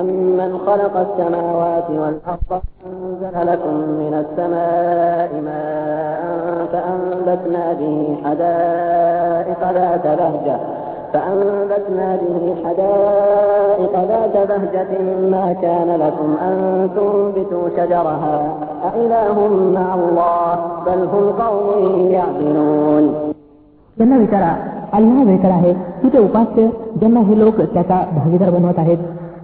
أمن خلق السماوات والأرض أنزل لكم من السماء ماء فأنبتنا به حدائق ذات بهجة فأنبتنا به حدائق ذات بهجة ما كان لكم أن تنبتوا شجرها أإله مع الله بل هم قوم يعدلون त्यांना विचारा अल्लाह बेहतर आहे की ते उपास्य ज्यांना हे लोक त्याचा भागीदार बनवत आहेत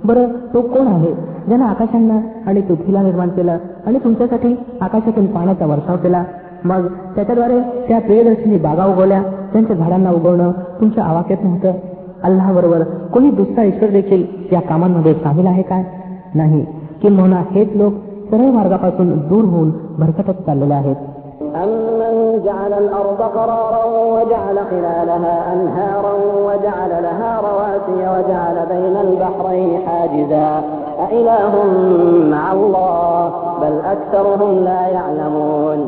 बरं तो कोण आहे ज्यानं आकाशांना आणि पृथ्वीला निर्माण केलं आणि तुमच्यासाठी आकाशातून पाण्याचा वर्षाव केला मग त्याच्याद्वारे त्या प्रियदर्शनी बागा उगवल्या त्यांच्या झाडांना उगवणं तुमच्या आवाक्यात नव्हतं बरोबर कोणी दुसरा ईश्वर देखील या कामांमध्ये सामील आहे काय नाही किंवा हेच लोक सरळ मार्गापासून दूर होऊन भरकटत चाललेले आहेत جعل الأرض قرارا وجعل خلالها أنهارا وجعل لها رواسي وجعل بين البحرين حاجزا أإله مع الله بل أكثرهم لا يعلمون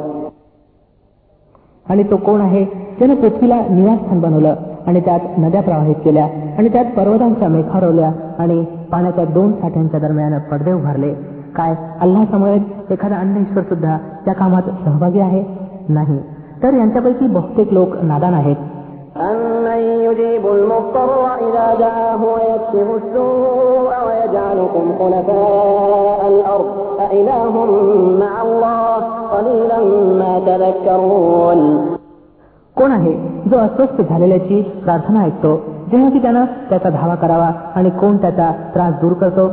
आणि तो कोण आहे त्याने पृथ्वीला निवासस्थान बनवलं आणि त्यात नद्या प्रवाहित केल्या आणि त्यात पर्वतांच्या मेघारवल्या आणि पाण्याच्या दोन साठ्यांच्या दरम्यान पडदे उभारले काय अल्लाह समोर एखादा अन्य ईश्वर सुद्धा त्या कामात सहभागी आहे नाही तर यांच्यापैकी बहुतेक लोक नादान आहेत कोण आहे जो अस्वस्थ झालेल्याची प्रार्थना ऐकतो जेव्हा की त्यानं त्याचा धावा करावा आणि कोण त्याचा त्रास दूर करतो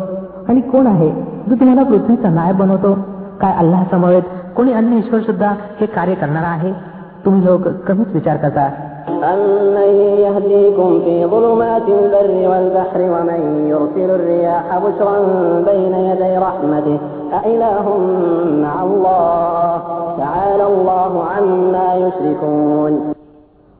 आणि कोण आहे जो तुम्हाला पृथ्वीचा नायब बनवतो काय अल्ला समवेत कोणी अन्य ईश्वर सुद्धा हे कार्य करणार आहे तुम्ही लोक कमीच विचार करता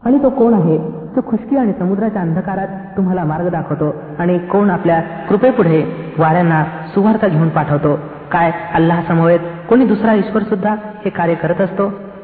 आणि तो कोण आहे तो खुशकी आणि समुद्राच्या अंधकारात तुम्हाला मार्ग दाखवतो आणि कोण आपल्या कृपे पुढे वाऱ्यांना सुवार्ता घेऊन पाठवतो काय अल्लाह समवेत कोणी दुसरा ईश्वर सुद्धा हे कार्य करत असतो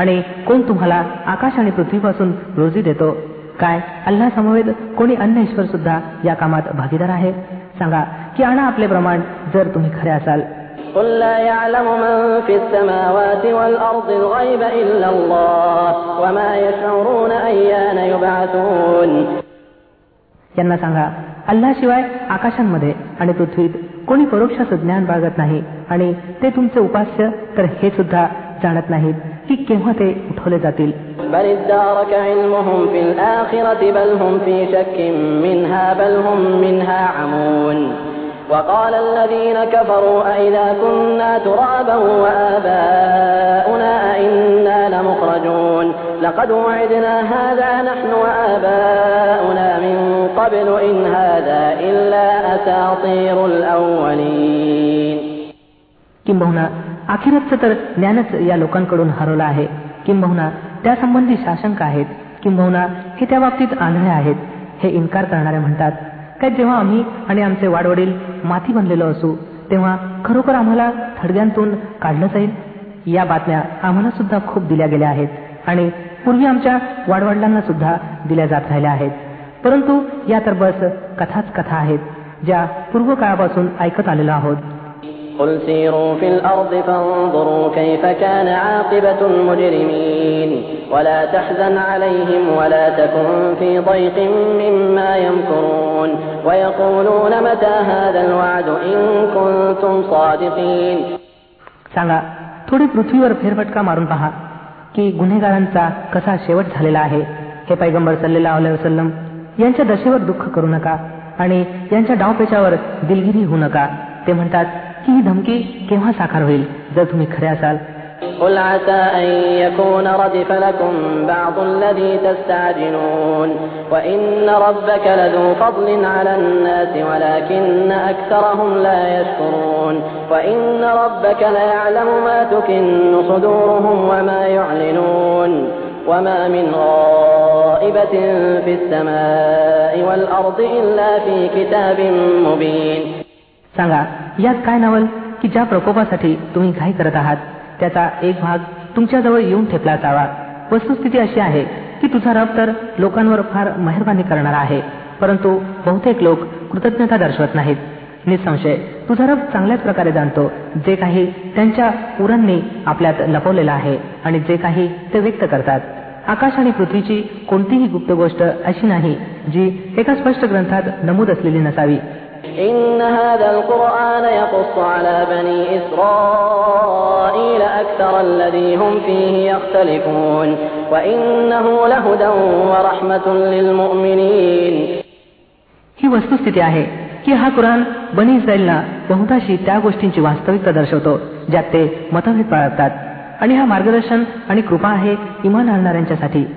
आणि कोण तुम्हाला आकाश आणि पृथ्वीपासून रोजी देतो काय अल्ला समवेत कोणी अन्य ईश्वर सुद्धा या कामात भागीदार आहे सांगा की आणा आपले प्रमाण जर तुम्ही खरे असाल यांना सांगा शिवाय आकाशांमध्ये आणि पृथ्वीत कोणी परोक्ष ज्ञान बाळगत नाही आणि ते तुमचे उपास्य तर हे सुद्धा जाणत नाहीत ঠিক কেমতে উঠলে জাতিল بل ادارك علمهم في الآخرة بل هم في شك منها بل هم منها عمون وقال الذين كفروا أئذا كنا ترابا وآباؤنا أئنا لمخرجون لقد وعدنا هذا نحن وآباؤنا من قبل إن هذا إلا أساطير الأولين अखेरचं तर ज्ञानच या लोकांकडून हरवलं आहे किंबहुना त्यासंबंधी शासंक आहेत किंबहुना हे त्या बाबतीत आंधळे आहेत हे इन्कार करणारे म्हणतात काय जेव्हा आम्ही आणि आमचे वाडवडील माती बनलेलो असू तेव्हा खरोखर आम्हाला थडग्यांतून काढलं जाईल या बातम्या आम्हाला सुद्धा खूप दिल्या गेल्या आहेत आणि पूर्वी आमच्या वाडवडिलांना सुद्धा दिल्या जात राहिल्या आहेत परंतु या तर बस कथाच कथा आहेत ज्या पूर्व काळापासून ऐकत आलेलो आहोत قل سيروا في الأرض فانظروا كيف كان عاقبة المجرمين ولا تحزن عليهم ولا تكن في ضيق مما يمكرون ويقولون متى هذا الوعد إن كنتم صادقين सांगा थोडी पृथ्वीवर फेरफटका मारून पहा की गुन्हेगारांचा कसा शेवट झालेला आहे हे पैगंबर सल्लेला अल वसलम यांच्या दशेवर दुःख करू नका आणि यांच्या डावपेचावर दिलगिरी होऊ नका ते म्हणतात ही धमकी केव्हा साकार होईल जर तुम्ही खरे असाल قل عسى أن يكون ردف لكم بعض الذي تستعجلون وإن ربك لذو فضل على الناس ولكن أكثرهم لا يشكرون وإن ربك ليعلم ما تكن صدورهم وما يعلنون وما من غائبة في السماء والأرض إلا في كتاب مبين यात काय नावल की ज्या प्रकोपासाठी तुम्ही घाई करत आहात त्याचा एक भाग तुमच्याजवळ येऊन ठेपला जावा वस्तुस्थिती अशी आहे की तुझा रब तर लोकांवर फार मेहरबानी करणार आहे परंतु बहुतेक लोक कृतज्ञता दर्शवत नाहीत निसंशय तुझा रब चांगल्याच प्रकारे जाणतो जे काही त्यांच्या उरांनी आपल्यात लपवलेलं आहे आणि जे काही ते व्यक्त करतात आकाश आणि पृथ्वीची कोणतीही गुप्त गोष्ट अशी नाही जी एका स्पष्ट ग्रंथात नमूद असलेली नसावी إن هذا القرآن يقص على بني إسرائيل أكثر الذي هم فيه يختلفون وإنه لهدى ورحمة للمؤمنين ही वस्तुस्थिती आहे की हा कुराण बनी इस्रायलला बहुताशी त्या गोष्टींची वास्तविकता दर्शवतो ज्यात ते मतभेद बाळगतात आणि हा मार्गदर्शन आणि कृपा आहे इमान आणणाऱ्यांच्यासाठी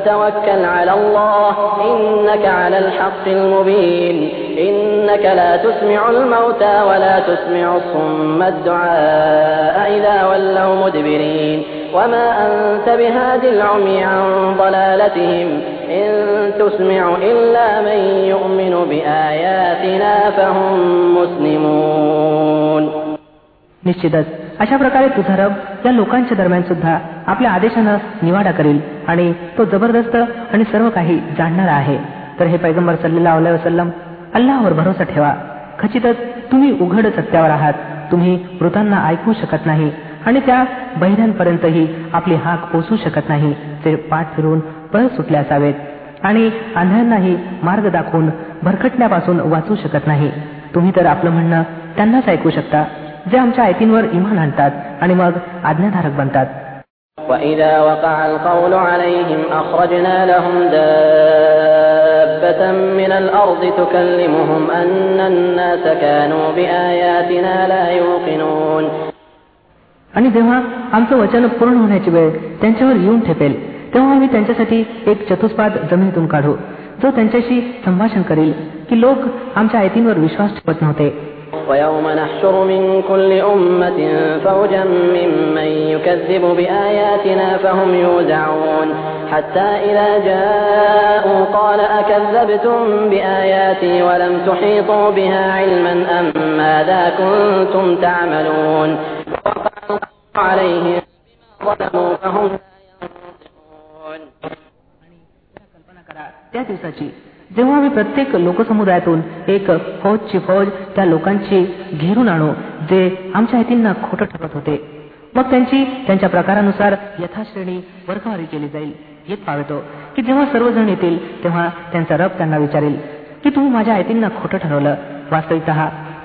فتوكل على الله إنك على الحق المبين إنك لا تسمع الموتى ولا تسمع الصم الدعاء إذا ولوا مدبرين وما أنت بهاد العمي عن ضلالتهم إن تسمع إلا من निश्चितच अशा प्रकारे तुझा रब या लोकांच्या दरम्यान सुद्धा आपल्या आदेशानं निवाडा करेल आणि तो जबरदस्त आणि सर्व काही जाणणारा आहे तर हे पैगंबर सल्लेला अल्लाह वसलम अल्लावर भरोसा ठेवा खचितच तुम्ही उघड सत्यावर आहात तुम्ही मृतांना ऐकू शकत नाही आणि त्या बहिण्यांपर्यंतही आपली हाक पोचू शकत नाही ते पाठ फिरून पळ सुटले असावेत आणि अंधांनाही मार्ग दाखवून भरकटण्यापासून वाचू शकत नाही तुम्ही तर आपलं म्हणणं त्यांनाच ऐकू शकता जे आमच्या आयतींवर इमान आणतात आणि मग आज्ञाधारक बनतात आणि जेव्हा आमचं वचन पूर्ण होण्याची वेळ त्यांच्यावर येऊन ठेपेल तेव्हा आम्ही त्यांच्यासाठी एक चतुष्पाद जमिनीतून काढू जो त्यांच्याशी संभाषण करेल की लोक आमच्या आयतींवर विश्वास ठेवत नव्हते ويوم نحشر من كل أمة فوجا ممن يكذب بآياتنا فهم يوزعون حتى إذا جاءوا قال أكذبتم بآياتي ولم تحيطوا بها علما أم ماذا كنتم تعملون وقعوا عليهم بما ظلموا فهم لا ينظرون त्या दिवसाची जेव्हा मी प्रत्येक लोकसमुदायातून एक फौजची फौज त्या लोकांची घेरून आणू जे आमच्या हेतींना खोटं ठरत होते मग त्यांची त्यांच्या प्रकारानुसार यथाश्रेणी वर्गवारी केली जाईल येत पाहतो की जेव्हा सर्वजण येतील तेव्हा त्यांचा रब त्यांना विचारेल की तुम्ही माझ्या आयतींना खोटं ठरवलं वास्तविक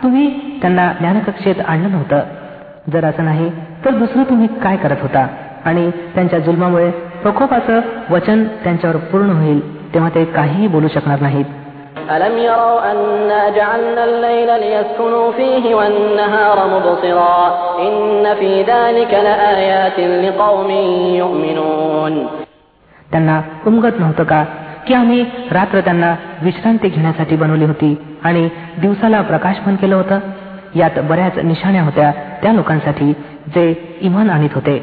तुम्ही त्यांना ज्ञानकक्षेत आणलं नव्हतं जर असं नाही तर दुसरं तुम्ही काय करत होता आणि त्यांच्या जुलमामुळे प्रकोपाचं वचन त्यांच्यावर पूर्ण होईल तेव्हा ते काहीही बोलू शकणार नाहीत त्यांना उमगत नव्हतं का की आम्ही रात्र त्यांना विश्रांती घेण्यासाठी बनवली होती आणि दिवसाला प्रकाश पण केलं होतं यात बऱ्याच निशाण्या होत्या त्या लोकांसाठी जे इमान आणीत होते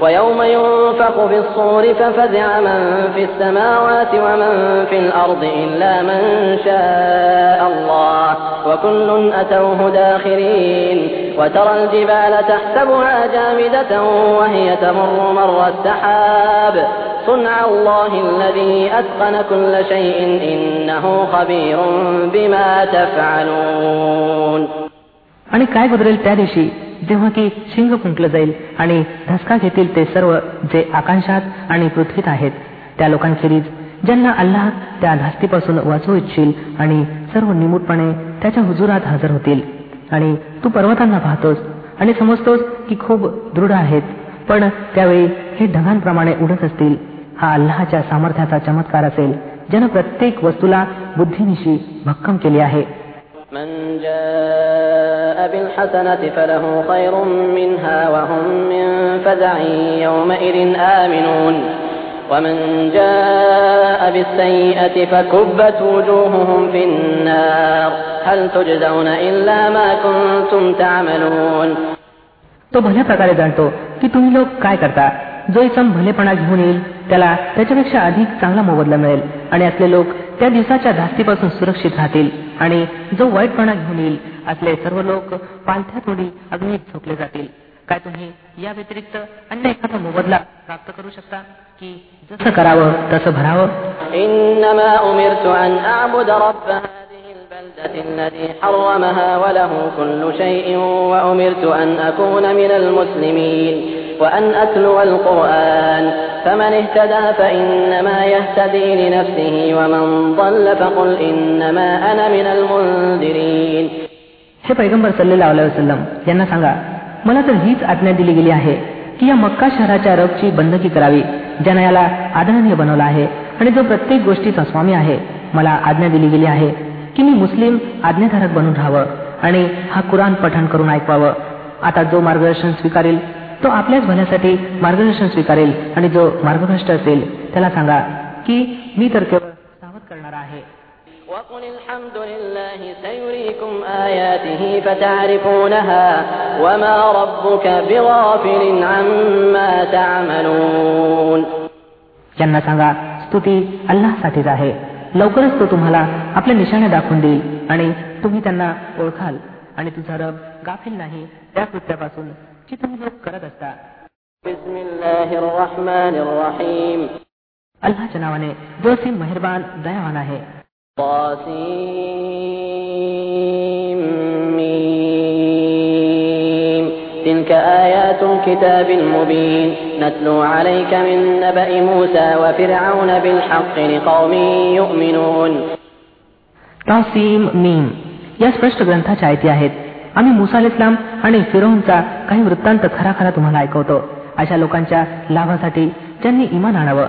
ويوم ينفخ في الصور ففزع من في السماوات ومن في الأرض إلا من شاء الله وكل أتوه داخرين وترى الجبال تحسبها جامدة وهي تمر مر السحاب صنع الله الذي أتقن كل شيء إنه خبير بما تفعلون जेव्हा की शिंग फुंकलं जाईल आणि धसका घेतील ते सर्व जे आकांक्षात आणि पृथ्वीत आहेत त्या लोकांखेरीज ज्यांना अल्लाह त्या धास्तीपासून वाचवू इच्छील आणि सर्व निमूटपणे त्याच्या हुजुरात हजर होतील आणि तू पर्वतांना पाहतोस आणि समजतोस की खूप दृढ आहेत पण त्यावेळी हे ढगांप्रमाणे उडत असतील हा अल्लाहच्या सामर्थ्याचा चमत्कार असेल ज्यानं प्रत्येक वस्तूला बुद्धीनिशी भक्कम केली आहे من جاء بالحسنة فله خير منها وهم من فزع يومئذ آمنون ومن جاء بالسيئة فكبت وجوههم في النار هل تجزون إلا ما كنتم تعملون तो भल्या प्रकारे जाणतो की तुम्ही लोक काय करता जो इसम भलेपणा घेऊन येईल त्याला त्याच्यापेक्षा अधिक चांगला मोबदला मिळेल आणि असले लोक त्या दिवसाच्या धास्तीपासून सुरक्षित राहतील आणि जो वाईटपणा घेऊन येईल असले सर्व लोक पालथ्या थोडी अग्नीत झोपले जातील काय तुम्ही या व्यतिरिक्त अन्य एखादा मोबदला प्राप्त करू शकता की जसं करावं तसं भरावं حرمها وله كل شيء وأمرت أن أكون من المسلمين وأن أتلو القرآن فمن اهتدى فإنما يهتدي لنفسه ومن ضل فقل إنما أنا من المنذرين हे पैगंबर सल्लेला अलैहि वसलम यांना सांगा मला तर हीच आज्ञा दिली गेली आहे की या मक्का शहराच्या रबची बंदकी करावी ज्याने याला आदरणीय बनवला आहे आणि जो प्रत्येक गोष्टीचा स्वामी आहे मला आज्ञा दिली गेली आहे की मी मुस्लिम आज्ञाधारक बनून राहावं आणि हा कुराण पठण करून ऐकवावं आता जो मार्गदर्शन स्वीकारेल तो आपल्याच भल्यासाठी मार्गदर्शन स्वीकारेल आणि जो मार्गभ्रष्ट असेल त्याला सांगा की मी तर केवळ सावध करणार आहे त्यांना सांगा स्तुती अल्लाहसाठीच आहे लवकरच तो तुम्हाला आपले निशाणे दाखवून देईल आणि तुम्ही त्यांना ओळखाल आणि तुझा रब गाफील नाही त्या कृत्यापासून بسم الله الرحمن الرحيم الله چناونے جو سے مہربان دیا والا ہے طاسيم تلك آيات الكتاب نتلو عليك من نبأ موسى وفرعون بالحق لقوم يؤمنون تاسيم ميم या स्पष्ट ग्रंथाच्या چاہتیا ہے امی موسى الاسلام आणि फिरोहनचा काही वृत्तांत खरा खरा तुम्हाला ऐकवतो अशा लोकांच्या लाभासाठी ज्यांनी इमान आणावं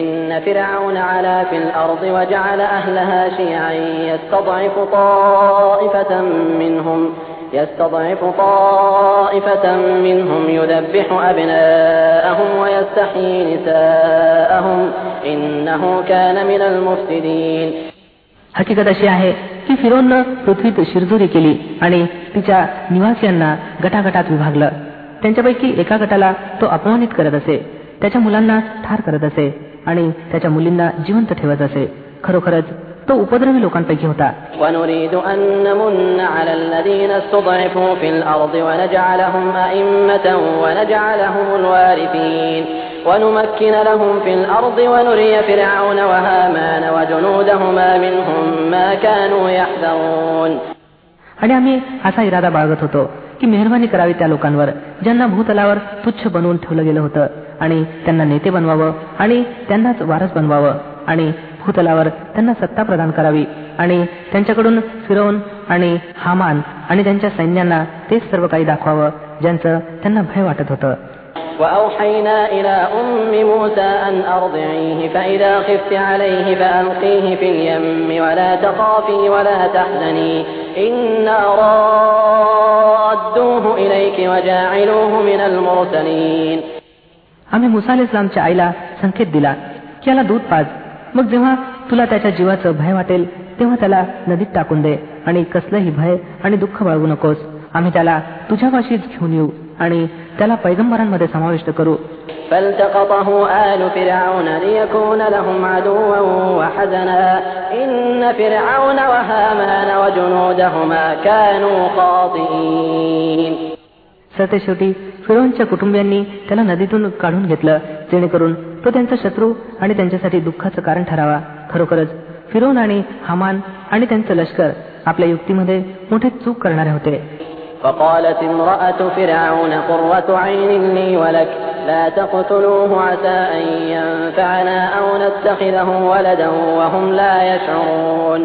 إن فرعون علا في الأرض وجعل أهلها شيعا يستضعف طائفة منهم يستضعف طائفة منهم يذبح أبناءهم ويستحيي نساءهم إنه كان من المفسدين حقيقة شيء ती फिरोननं पृथ्वीत शिरजोरी केली आणि तिच्या निवासियांना गटागटात विभागलं त्यांच्यापैकी एका गटाला तो अपमानित करत असे त्याच्या मुलांना ठार करत असे आणि त्याच्या मुलींना जिवंत ठेवत असे खरोखरच तो उपद्रवी लोकांपैकी होता आणि आम्ही असा इरादा बाळगत होतो की मेहरबानी करावी त्या लोकांवर ज्यांना भूतलावर तुच्छ बनवून ठेवलं गेलं होतं आणि त्यांना नेते बनवावं आणि त्यांनाच वारस बनवावं आणि भूतलावर त्यांना सत्ता प्रदान करावी आणि त्यांच्याकडून फिरवून आणि हामान आणि त्यांच्या सैन्यांना तेच सर्व काही दाखवावं ज्यांचं त्यांना भय वाटत होतं وأوحينا إلى أم موسى أن أرضعيه فإذا خفت عليه فألقيه في اليم ولا تخافي ولا تحزني إنا رادوه إليك وجاعلوه من المرسلين आम्ही मुसा इस्लामच्या आईला संकेत दिला की याला दूध पाज मग जेव्हा तुला त्याच्या जीवाचं भय वाटेल तेव्हा त्याला नदीत टाकून दे आणि कसलंही भय आणि दुःख बाळगू नकोस आम्ही त्याला तुझ्यापाशीच घेऊन येऊ आणि त्याला पैगंबरांमध्ये समाविष्ट करू فالتقطه सते शेवटी फिरोनच्या कुटुंबियांनी त्याला नदीतून काढून घेतलं जेणेकरून तो त्यांचा शत्रू आणि त्यांच्यासाठी दुःखाचं कारण ठरावा खरोखरच फिरोन आणि हमान आणि त्यांचं लष्कर आपल्या युक्तीमध्ये मोठी चूक करणारे होते فقالت فرعون قرة عين لي ولك لا تقتلوه عسى ينفعنا ولدا وهم لا يشعرون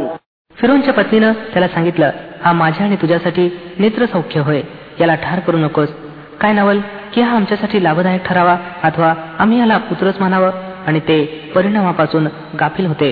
फिरोनच्या पत्नीनं त्याला सांगितलं हा माझ्या आणि तुझ्यासाठी नेत्र सौख्य होय याला ठार करू नकोस काय नवल की हा आमच्यासाठी लाभदायक ठरावा अथवा आम्ही याला पुत्रच म्हणावं आणि ते परिणामापासून गाफील होते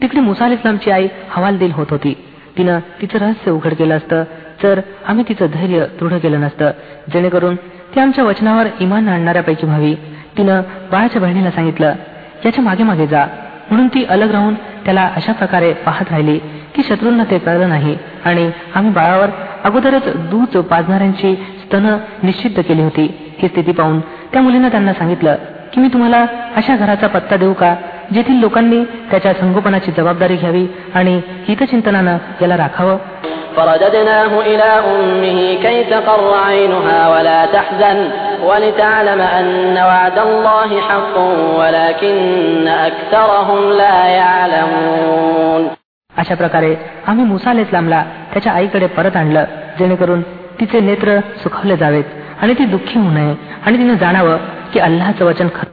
तिकडे मुसा इस्लामची आई हवालदिल होत होती तिनं तिचं रहस्य उघड केलं असतं तर आम्ही तिचं धैर्य दृढ केलं नसतं जेणेकरून ती आमच्या वचनावर इमान आणणाऱ्यापैकी व्हावी तिनं बाळाच्या बहिणीला सांगितलं याच्या मागे मागे जा म्हणून ती अलग राहून त्याला अशा प्रकारे पाहत राहिली की शत्रूंना ते कळलं नाही आणि आम्ही बाळावर अगोदरच दूध पाजणाऱ्यांची स्तन निश्चिद्ध केली होती ही स्थिती पाहून त्या मुलीनं त्यांना सांगितलं की मी तुम्हाला अशा घराचा पत्ता देऊ का जेथील लोकांनी त्याच्या संगोपनाची जबाबदारी घ्यावी आणि हितचिंतनानं याला राखावं अशा प्रकारे आम्ही मुसा लांबला त्याच्या आईकडे परत आणलं जेणेकरून तिचे नेत्र सुखवले जावेत आणि ती दुःखी होऊ नये आणि तिने जाणावं की अल्लाचं वचन खरं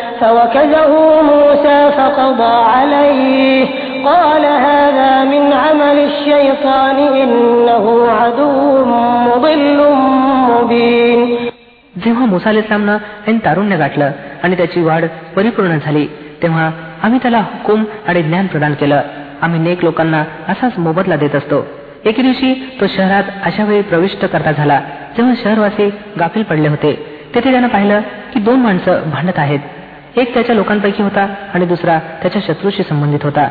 فوكزه موسى فقضى عليه قال هذا من عمل الشيطان إنه عدو مضل مبين जेव्हा मोसाले सामना तारुण्य गाठलं आणि त्याची वाढ परिपूर्ण झाली तेव्हा आम्ही त्याला हुकुम आणि ज्ञान प्रदान केलं आम्ही नेक लोकांना असाच मोबदला देत असतो एके दिवशी तो शहरात अशा वेळी प्रविष्ट करता झाला जेव्हा शहरवासी गाफील पडले होते तेथे त्यानं पाहिलं की दोन माणसं भांडत आहेत एक त्याच्या लोकांपैकी होता आणि दुसरा त्याच्या शत्रूशी संबंधित होता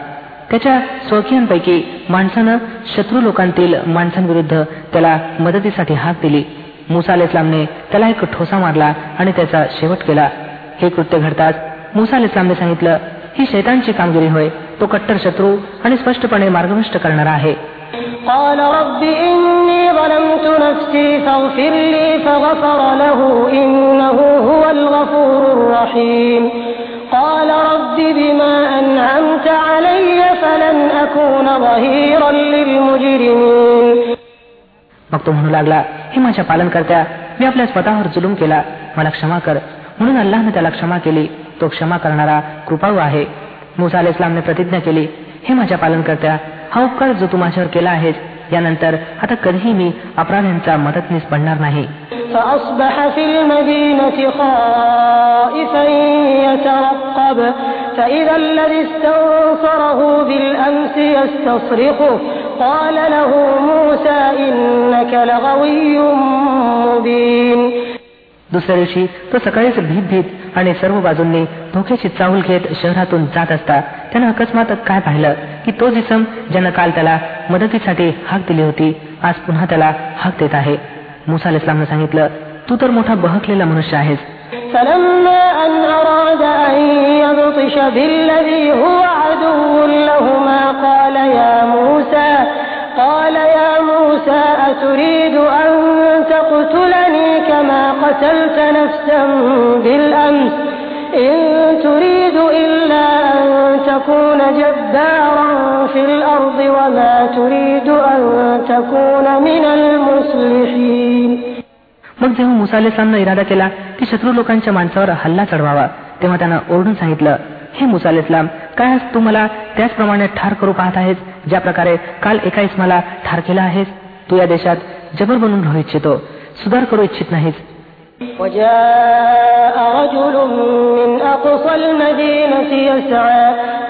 त्याच्या स्वकीयांपैकी माणसानं शत्रू लोकांतील माणसांविरुद्ध त्याला मदतीसाठी हाक दिली मुसा अल इस्लामने त्याला एक ठोसा मारला आणि त्याचा शेवट केला हे कृत्य घडताच मुसा अल इस्लामने सांगितलं ही शैतांची कामगिरी होय तो कट्टर शत्रू आणि स्पष्टपणे मार्गभ्रष्ट करणारा आहे قال رب بما أنعمت علي فلن أكون ظهيرا للمجرمين मग तो म्हणू लागला हे माझ्या पालन करत्या मी आपल्या स्वतःवर जुलूम केला मला क्षमा कर म्हणून अल्लाहने त्याला क्षमा केली तो क्षमा करणारा कृपाळू आहे मुसा अल इस्लामने प्रतिज्ञा केली हे माझ्या पालन करत्या हा उपकार जो तू माझ्यावर केला आहेस यानंतर आता कधीही मी अपराध्यांचा मदतनीस पडणार नाही الذي استنصره قال له موسى إنك لغوي مبين दुसऱ्या दिवशी तो सकाळीच भीत भीत आणि सर्व बाजूंनी धोक्याची चाहूल घेत शहरातून जात असता त्यानं अकस्मात काय पाहिलं की तो जिसम ज्यानं काल त्याला मदतीसाठी हाक दिली होती आज पुन्हा त्याला हाक देत आहे मुसाल इस्लामनं सांगितलं तू तर मोठा बहकलेला मनुष्य आहेस قال يا موسى أتريد أن تقتلني قتلت نفسا تريد تكون جبارا في وما تريد تكون من मग जेव्हा मुसालेसांना इरादा केला की शत्रू लोकांच्या माणसावर हल्ला चढवावा तेव्हा त्यांना ओरडून सांगितलं हे मुसा काय तू मला त्याचप्रमाणे ठार करू पाहत आहेस ज्या प्रकारे काल एका इस्माला ठार केला आहेस तू या देशात जबर बनून राहू इच्छितो सुधार करू इच्छित नाहीत وجاء رجل من أقصى المدينة يسعى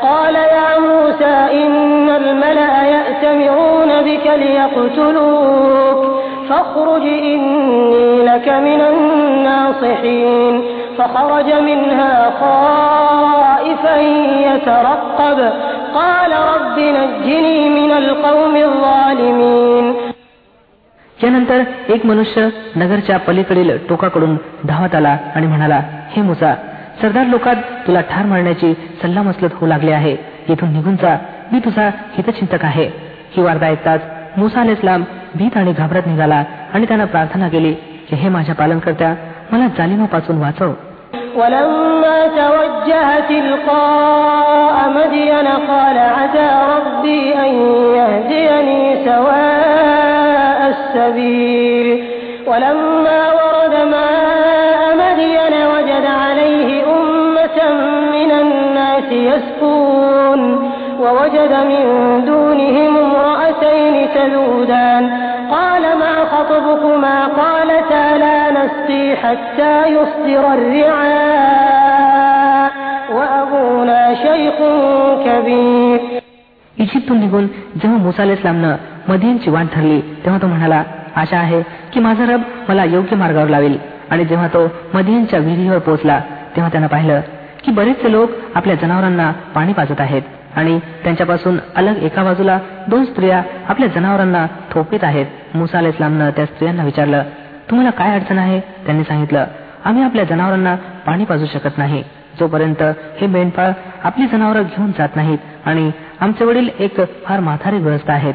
قال يا موسى إن الملأ يأتمرون بك ليقتلوك فاخرج إني لك من الناصحين فخرج منها خائفا يترقب قال رب نجني من القوم الظالمين यानंतर एक मनुष्य नगरच्या पलीकडील टोकाकडून धावत आला आणि म्हणाला हे मुसा सरदार लोकात तुला ठार मारण्याची सल्ला मसलत होऊ लागले आहे येथून निघून जा मी तुझा हितचिंतक आहे ही वार्ता ऐकताच मुसा अल इस्लाम भीत आणि घाबरत निघाला आणि त्यानं प्रार्थना केली की हे माझ्या पालन करत्या मला जालिमापासून वाचव ولما السبيل ولما ورد ماء مدين وجد عليه أمة من الناس يسكون ووجد من دونهم امرأتين تذودان قال ما خطبكما قالتا لا نسقي حتى يصدر الرعاء وأبونا شيخ كبير ইজিপ্ত নিগল মোসা আলাইসলাম मदींची वाट धरली तेव्हा तो म्हणाला आशा आहे की माझा रब मला योग्य मार्गावर लावेल आणि जेव्हा तो मदींच्या विहिरीवर पोहोचला तेव्हा त्यानं पाहिलं की बरेचसे लोक आपल्या जनावरांना पाणी पाजत आहेत आणि त्यांच्यापासून अलग एका बाजूला दोन स्त्रिया आपल्या जनावरांना थोपीत आहेत मुसा इस्लामनं त्या स्त्रियांना विचारलं तुम्हाला काय अडचण आहे त्यांनी सांगितलं आम्ही आपल्या जनावरांना पाणी पाजू शकत नाही जोपर्यंत हे मेंढपाळ आपली जनावरं घेऊन जात नाहीत आणि आमचे वडील एक फार माथारी ग्रस्त आहेत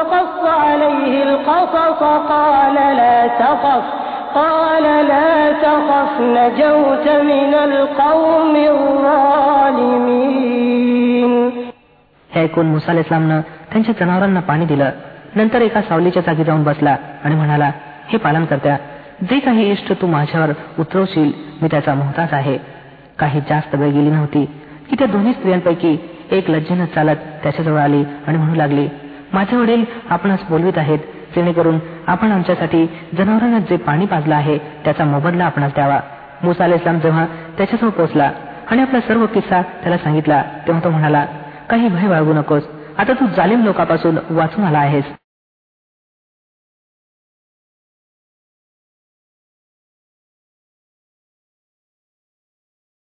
قال لا تخف قال لا تخف نجوت من القوم الظالمين हे ऐकून मुसा इस्लामनं त्यांच्या जनावरांना पाणी दिलं नंतर एका सावलीच्या जागी जाऊन बसला आणि म्हणाला हे पालन करत्या जे काही इष्ट तू माझ्यावर उतरवशील मी त्याचा मोहताज आहे काही जास्त वेळ गेली नव्हती की त्या दोन्ही स्त्रियांपैकी एक लज्जेनं चालत त्याच्याजवळ आली आणि म्हणू लागली माझे वडील आपणास बोलवीत आहेत जेणेकरून आपण आमच्यासाठी जनावरांना जे पाणी पाजलं आहे त्याचा मोबदला आपणास द्यावा मुसा इस्लाम जेव्हा त्याच्यासमोर पोहोचला आणि आपला सर्व किस्सा त्याला सांगितला तेव्हा तो म्हणाला काही भय बाळगू नकोस आता तू जालिम लोकांपासून वाचून आला आहेस